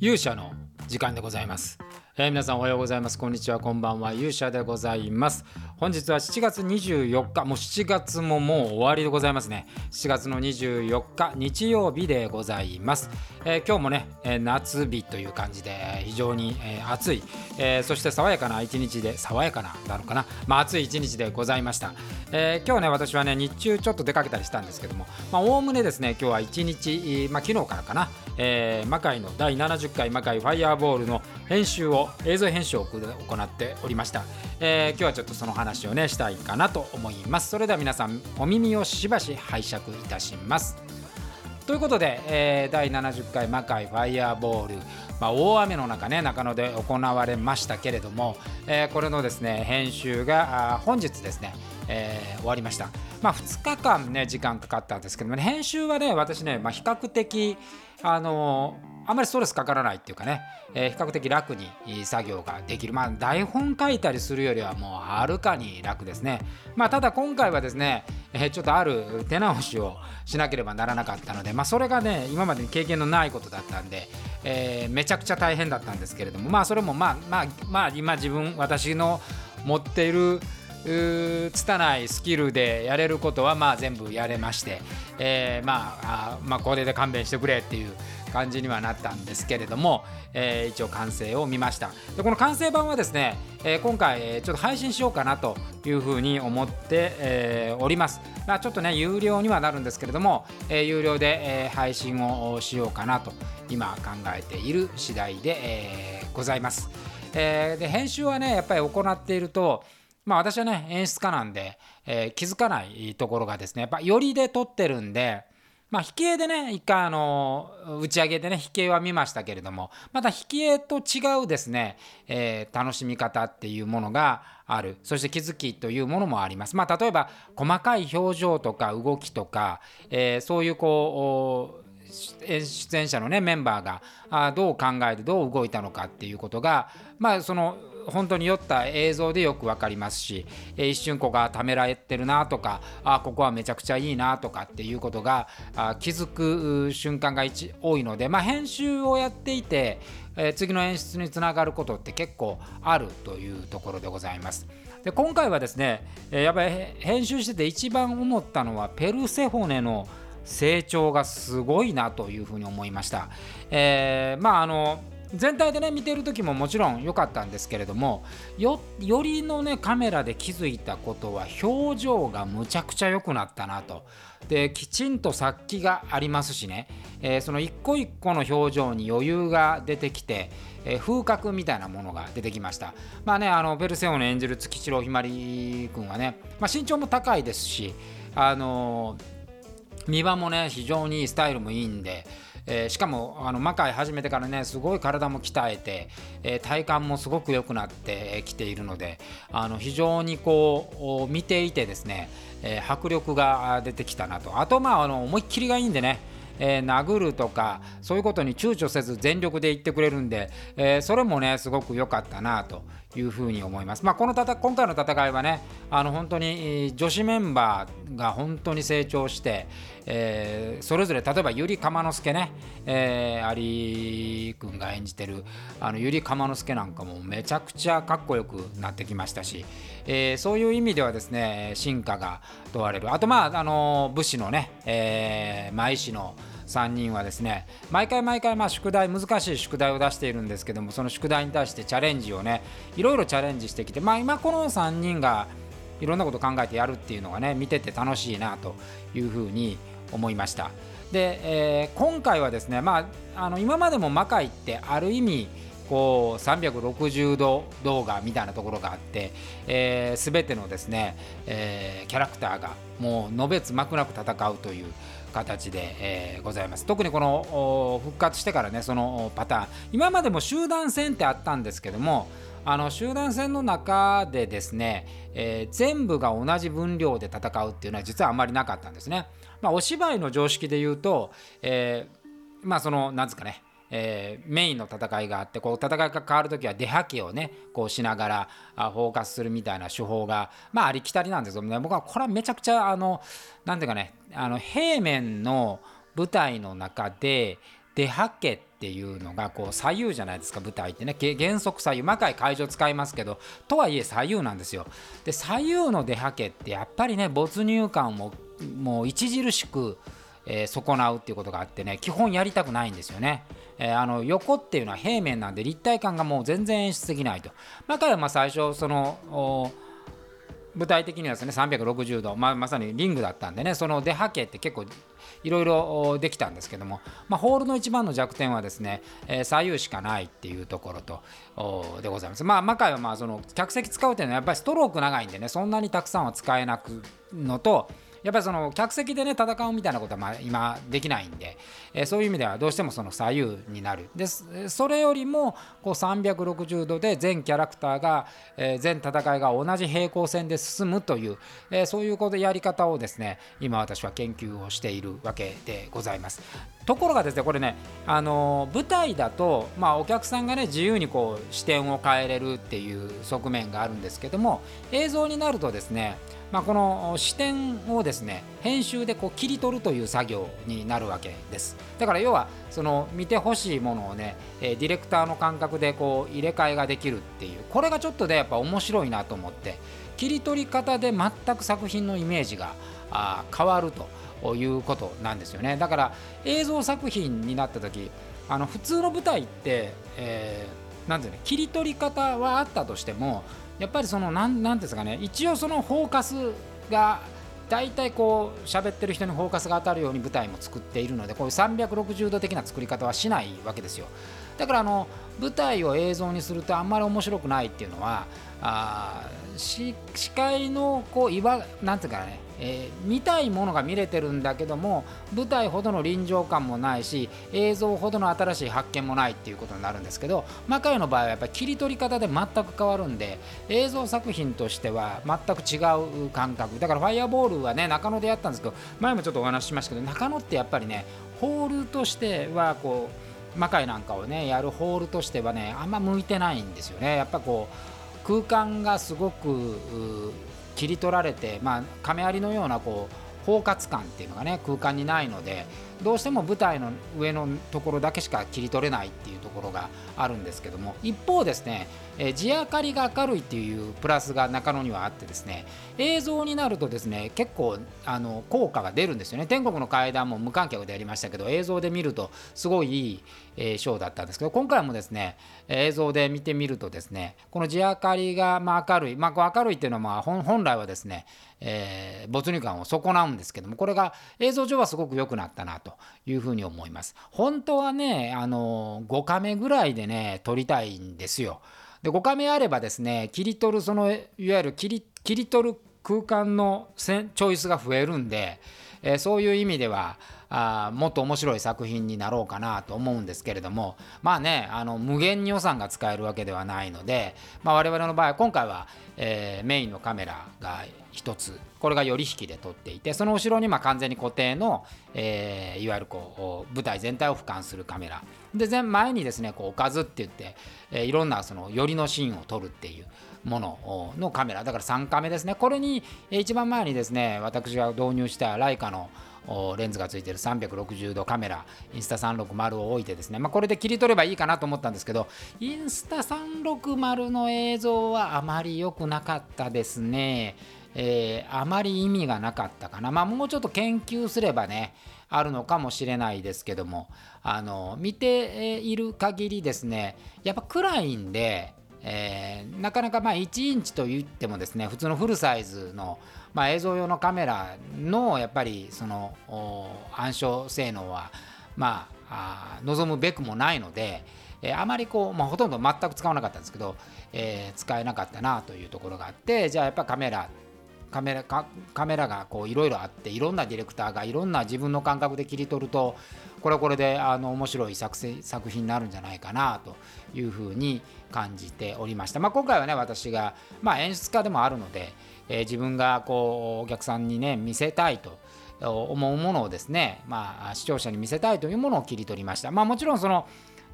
勇者の時間でございます、えー、皆さんおはようございます。こんにちは。こんばんは。勇者でございます。本日は7月24日。もう7月ももう終わりでございますね。7月の24日日曜日でございます、えー、今日もね、え、夏日という感じで非常に、え、暑い、えそして爽やかな一日で爽やかななのかな。まあ暑い一日でございました、え今日ね私はね日中ちょっと出かけたりしたんですけども。まあおおむねですね今日は一日、まあ、昨日からかな、え魔界の第70回魔界ファイヤーボールの編集を映像編集を行っておりました、え今日はちょっとその話話をねしたいかなと思います。それでは皆さんお耳をしばし拝借いたします。ということで、えー、第70回魔界ファイヤーボール、まあ、大雨の中ね中野で行われましたけれども、えー、これのですね編集が本日ですね、えー、終わりました。まあ、2日間ね時間かかったんですけども、ね、編集はね私ね、まあ、比較的あのーあまりストレスかからないっていうかね、えー、比較的楽に作業ができる。まあ、台本書いたりするよりはもうはるかに楽ですね。まあ、ただ今回はですね、えー、ちょっとある手直しをしなければならなかったので、まあ、それがね、今までに経験のないことだったんで、えー、めちゃくちゃ大変だったんですけれども、まあ、それもまあ、まあ、まあ、今自分、私の持っている拙いスキルでやれることはまあ全部やれまして、えー、まああまあこれで勘弁してくれっていう感じにはなったんですけれども、えー、一応完成を見ました。でこの完成版はですね、えー、今回ちょっと配信しようかなというふうに思って、えー、おります、まあ、ちょっとね有料にはなるんですけれども、えー、有料で、えー、配信をしようかなと今考えている次第で、えー、ございます、えー、で編集はねやっぱり行っているとまあ私はね演出家なんで、えー、気づかないところがですねやっぱよりで撮ってるんでまあ、引き絵でね一回あの打ち上げでね引き絵は見ましたけれどもまた引き絵と違うですね、えー、楽しみ方っていうものがあるそして気づきというものもあります。まあ、例えば細かい表情とか動きとか、えー、そういうこう出演者のねメンバーがあどう考えてどう動いたのかっていうことがまあその本当に酔った映像でよく分かりますし、えー、一瞬こがためられてるなとかあここはめちゃくちゃいいなとかっていうことがあ気づく瞬間が多いので、まあ、編集をやっていて、えー、次の演出につながることって結構あるというところでございます。で今回はですね、え、やっぱり編集してて一番思ったのはペルセホネの成長がすごいなというふうに思いました。えー、まああの全体でね見てる時ももちろん良かったんですけれどもよりのねカメラで気づいたことは表情がむちゃくちゃ良くなったなと。できちんと殺気がありますしね、えー、その一個一個の表情に余裕が出てきて、えー、風格みたいなものが出てきました。まあねあのベルセオの演じる月城ひまり君はね、まあ、身長も高いですしあのー、見場もね非常にスタイルもいいんでえー、しかもあの魔界始めてからねすごい体も鍛えて、えー、体幹もすごく良くなってきているのであの非常にこう見ていてですね、えー、迫力が出てきたなと。あとまああの思いっきりがいいんでねえー、殴るとかそういうことに躊躇せず全力で言ってくれるんで、えー、それもねすごく良かったなというふうに思います。まあ、このた今回の戦いはねあの本当に女子メンバーが本当に成長して、えー、それぞれ例えばゆりかまのすけね、えー、有君が演じてるあのゆりかまのすけなんかもめちゃくちゃかっこよくなってきましたし、えー、そういう意味ではですね進化が問われる。あとまああの武士のね、えー、舞師の3人はですね毎回毎回まあ宿題難しい宿題を出しているんですけどもその宿題に対してチャレンジをねいろいろチャレンジしてきてまあ今この3人がいろんなこと考えてやるっていうのがね見てて楽しいなというふうに思いました。で、えー、今回はですねまああの今までも魔界ってある意味こう360度動画みたいなところがあって、えー、全てのですね、えー、キャラクターがもうのべつ幕なく戦うという形で、えー、ございます特にこの復活してからねそのパターン今までも集団戦ってあったんですけどもあの集団戦の中でですね、えー、全部が同じ分量で戦うっていうのは実はあまりなかったんですね。まあ、お芝居の常識で言うと、えー、まあそのなんですかねえー、メインの戦いがあってこう戦いが変わる時は出はけをねこうしながらあフォーカスするみたいな手法がまあありきたりなんですけどね僕はこれはめちゃくちゃあのなんていうかねあの平面の舞台の中で出はけっていうのがこう左右じゃないですか舞台ってね。原則左右。魔界会場使いますけどとはいえ左右なんですよ。で左右の出はけってやっぱりね没入感ももう著しく、えー、損なうっていうことがあってね基本やりたくないんですよね、えー、あの横っていうのは平面なんで立体感がもう全然演出できないと魔界はまあ最初その舞台的にはですね360度、まあ、まさにリングだったんでねその出はけって結構いろいろできたんですけども、まあ、ホールの一番の弱点はですね、えー、左右しかないっていうところとでございます。まあ、魔界はまあその客席使うっていうのはやっぱりストローク長いんでねそんなにたくさんは使えなくのとやっぱりその客席でね戦うみたいなことはまあ今できないんで、え、そういう意味ではどうしてもその左右になるでそれよりもこう360度で全キャラクターが、え、全戦いが同じ平行線で進むという、え、そういうことやり方をですね今私は研究をしているわけでございます。ところがですねこれねあの舞台だと、まあ、お客さんがね自由にこう視点を変えれるっていう側面があるんですけども映像になるとですねまあ、この視点をですね編集でこう切り取るという作業になるわけです。だから要はその見てほしいものをねディレクターの感覚でこう入れ替えができるっていう。これがちょっとでやっぱ面白いなと思って切り取り方で全く作品のイメージが変わるということなんですよね。だから映像作品になった時あの普通の舞台って、えー、なんていうの切り取り方はあったとしてもやっぱりそのなんなんですかね一応そのフォーカスが大体こう喋ってる人にフォーカスが当たるように舞台も作っているのでこういう360度的な作り方はしないわけですよ。だからあの舞台を映像にするとあんまり面白くないっていうのはあ視界のこういわなんていうかねえー、見たいものが見れてるんだけども舞台ほどの臨場感もないし映像ほどの新しい発見もないっていうことになるんですけど魔界の場合はやっぱり切り取り方で全く変わるんで映像作品としては全く違う感覚。だからファイアボールはね中野でやったんですけど前もちょっとお話ししましたけど中野ってやっぱりねホールとしてはこう魔界なんかをねやるホールとしてはねあんま向いてないんですよね。やっぱこう空間がすごく切り取られて、まあ、亀有のようなこう包括感っていうのがね空間にないのでどうしても舞台の上のところだけしか切り取れないっていうところがあるんですけども一方ですね、え地明かりが明るいっていうプラスが中野にはあってですね映像になるとですね結構あの効果が出るんですよね。天国の階段も無観客でやりましたけど映像で見るとすごいいい、えー、ショーだったんですけど今回もですね映像で見てみるとですねこの地明かりがまあ明るいまあ明るいっていうのはまあ本来はですね、えー、没入感を損なうんですけどもこれが映像上はすごく良くなったなと。というふうに思います。本当はね、あの5カメぐらいでね、撮りたいんですよ。で5カメあればですね、切り取る、そのいわゆる切り切り取る空間のチョイスが増えるんで、えー、そういう意味では、あもっと面白い作品になろうかなと思うんですけれどもまあねあの無限に予算が使えるわけではないので、まあ、我々の場合今回は、えー、メインのカメラが1つこれが寄り引きで撮っていてその後ろにま完全に固定の、えー、いわゆるこう舞台全体を俯瞰するカメラ。で前にですねこうおかずって言って、えー、いろんなその寄りのシーンを撮るっていうもののカメラ。だから3カメですね。これに一番前にですね私が導入したライカのレンズがついてる360度カメラインスタ360を置いてですね、まあ、これで切り取ればいいかなと思ったんですけどインスタ360の映像はあまり良くなかったですね。えー、あまり意味がなかったかな、まあ、もうちょっと研究すればねあるのかもしれないですけどもあの見ている限りですねやっぱ暗いんで、えー、なかなかま1インチといってもですね普通のフルサイズの、まあ、映像用のカメラのやっぱりその暗証性能はまあ望むべくもないので、えー、あまりこう、まあ、ほとんど全く使わなかったんですけど、えー、使えなかったなというところがあってじゃあやっぱカメラカメラカメラがいろいろあっていろんなディレクターがいろんな自分の感覚で切り取るとこれはこれであの面白い作作品になるんじゃないかなというふうに感じておりました、まあ、今回はね私が、まあ、演出家でもあるので、えー、自分がこうお客さんにね見せたいと思うものをですね、まあ、視聴者に見せたいというものを切り取りました、まあ、もちろんその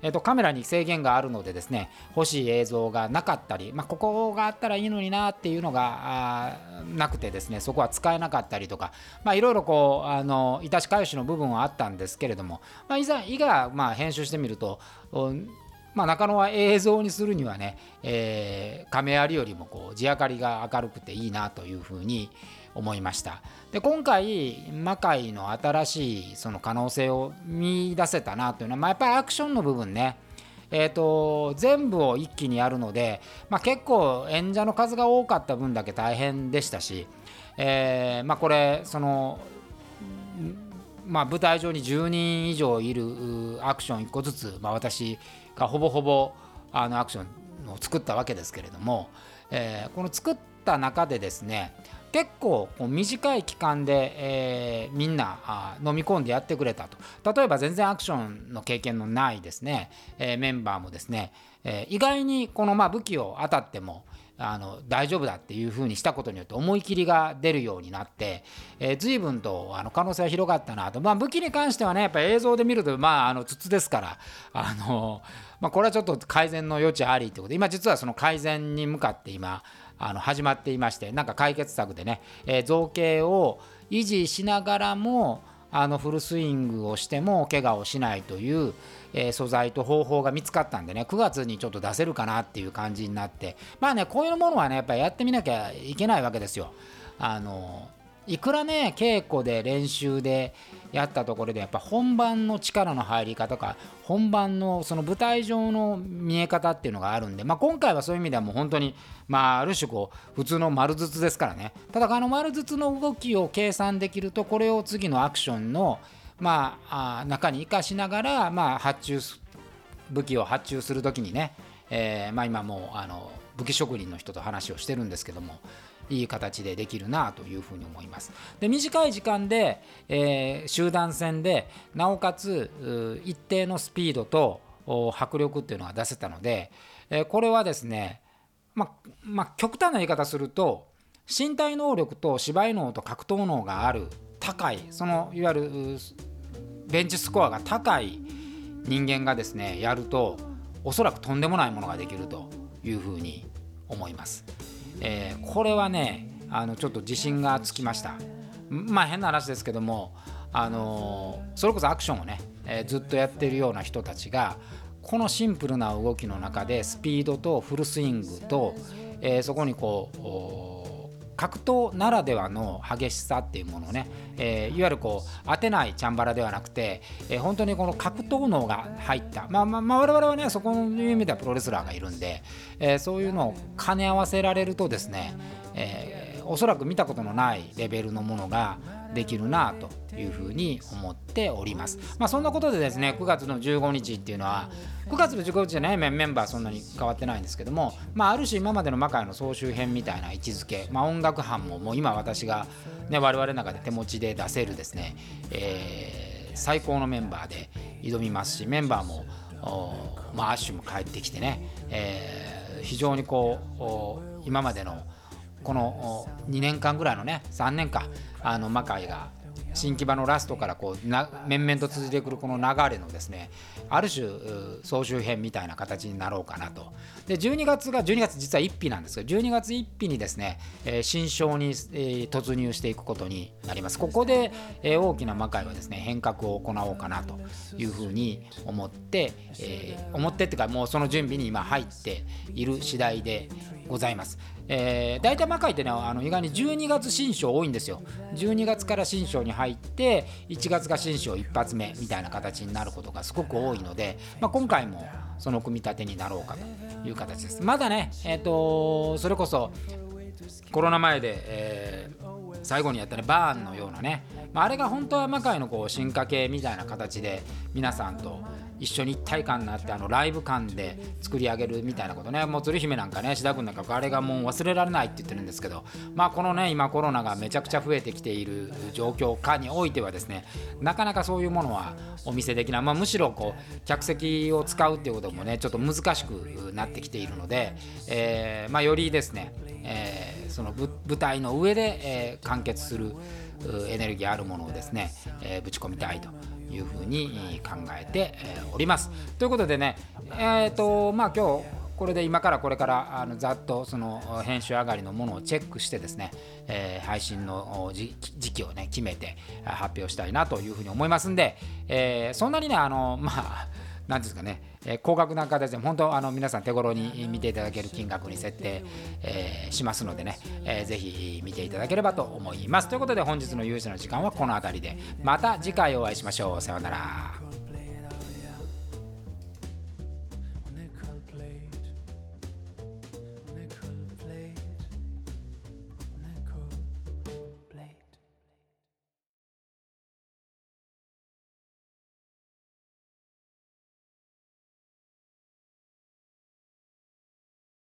えー、とカメラに制限があるのでですね欲しい映像がなかったり、まあ、ここがあったらいいのになっていうのがなくてですねそこは使えなかったりとかいろいろこうあのいたし返しの部分はあったんですけれども、まあ、いざいざまあ編集してみるとまあ、中野は映像にするにはね、えー、亀有よりもこう地明かりが明るくていいなというふうに思いました。で今回魔界の新しいその可能性を見出せたなというのは、まあ、やっぱりアクションの部分ね。えーと、全部を一気にやるので、まあ、結構演者の数が多かった分だけ大変でしたし、えーまあ、これその、まあ、舞台上に10人以上いるアクション1個ずつ、ま、私がほぼほぼあのアクションを作ったわけですけれども、えー、この作った中でですね結構短い期間で、えー、みんな飲み込んでやってくれたと。例えば全然アクションの経験のないですね、えー、メンバーもですね、えー、意外にこのまあ武器を当たってもあの大丈夫だっていうふうにしたことによって思い切りが出るようになって、えー、随分とあの可能性は広がったなと、まあ、武器に関してはねやっぱ映像で見るとまああの筒ですからあの、まあ、これはちょっと改善の余地ありってことで今実はその改善に向かって今あの始まっていましてなんか解決策でね、えー、造形を維持しながらもあのフルスイングをしても怪我をしないという、えー、素材と方法が見つかったんでね9月にちょっと出せるかなっていう感じになってまあねこういうものはねやっぱりやってみなきゃいけないわけですよ。あのいくらね稽古で練習でやったところでやっぱ本番の力の入り方とか本番のその舞台上の見え方っていうのがあるんで、まあ、今回はそういう意味ではもう本当に、まあ、ある種こう普通の丸筒ですからね。ただあの丸筒の動きを計算できるとこれを次のアクションの、まあ、中に生かしながら、まあ、発注武器を発注する時にね、えーまあ、今もうあの武器職人の人と話をしてるんですけどもいい形でできるなというふうに思います。で短い時間で、えー、集団戦でなおかつ一定のスピードと迫力っていうのが出せたので、えー、これはですね、まま、極端な言い方すると身体能力と芝居能と格闘能がある高いそのいわゆるベンチスコアが高い人間がですねやるとおそらくとんでもないものができるというふうに思います。えー、これはねあのちょっと自信がつきました。まあ変な話ですけどもあの、それこそアクションをね、えー、ずっとやってるような人たちがこのシンプルな動きの中でスピードとフルスイングと、えー、そこにこう格闘ならではの激しさっていうものをね、えー、いわゆるこう当てないチャンバラではなくて、えー、本当にこの格闘能が入った。まあまあ、まあ、我々はねそこの意味ではプロレスラーがいるんで、えー、そういうのを兼ね合わせられるとですね、えー、おそらく見たことのないレベルのものができるなというふうに思っております。まあ、そんなことでですね9月の15日っていうのは9月の15日じゃねメンバーそんなに変わってないんですけども、まあ、ある種今までの魔界の総集編みたいな位置づけ、まあ、音楽班ももう今私が、ね、我々の中で手持ちで出せるですね、えー、最高のメンバーで挑みますしメンバーもまあ、アッシュも帰ってきてね、えー、非常にこう今までのこの2年間ぐらいのね3年かあの魔界が新木場のラストからこうな面々と続いてくるこの流れのですねある種総集編みたいな形になろうかなと。で12月が12月実は1日なんですが12月1日にですね、えー、新章に、えー、突入していくことになります。ここで、えー、大きな魔界はですね変革を行おうかなというふうに思って、えー、思ってっていうかもうその準備に今入っている次第でございます。えー、大体魔界ってねあの意外に12月新章多いんですよ。12月から新章に入って1月が新章一発目みたいな形になることがすごく多いので、まあ、今回もその組み立てになろうかという形です。まだねえっ、ー、とそれこそコロナ前で、えー、最後にやったねバーンのようなね、まあ、あれが本当は魔界のこう進化系みたいな形で皆さんと一緒に一体感になってあのライブ感で作り上げるみたいなことね。もう鶴姫なんかね志田君なんかあれがもう忘れられないって言ってるんですけどまあこのね今コロナがめちゃくちゃ増えてきている状況下においてはですねなかなかそういうものはお見せできない、まあ、むしろこう客席を使うっていうこともねちょっと難しくなってきているので、えー、まあ、よりですね、えー、その舞台の上で、えー、完結するエネルギーあるものをですね、えぶち込みたいと。いうふうに考えております。ということでね、えーとまあ、今日これで今からこれからあのざっとその編集上がりのものをチェックしてですね、えー、配信の時期をね決めて発表したいなというふうに思いますんで、えー、そんなにねあのまあ何ですかね、えー、高額な形で本当あの皆さん手頃に見ていただける金額に設定、えー、しますのでね、えー、ぜひ見ていただければと思います。ということで本日の勇者の時間はこの辺りでまた次回お会いしましょう。さようなら。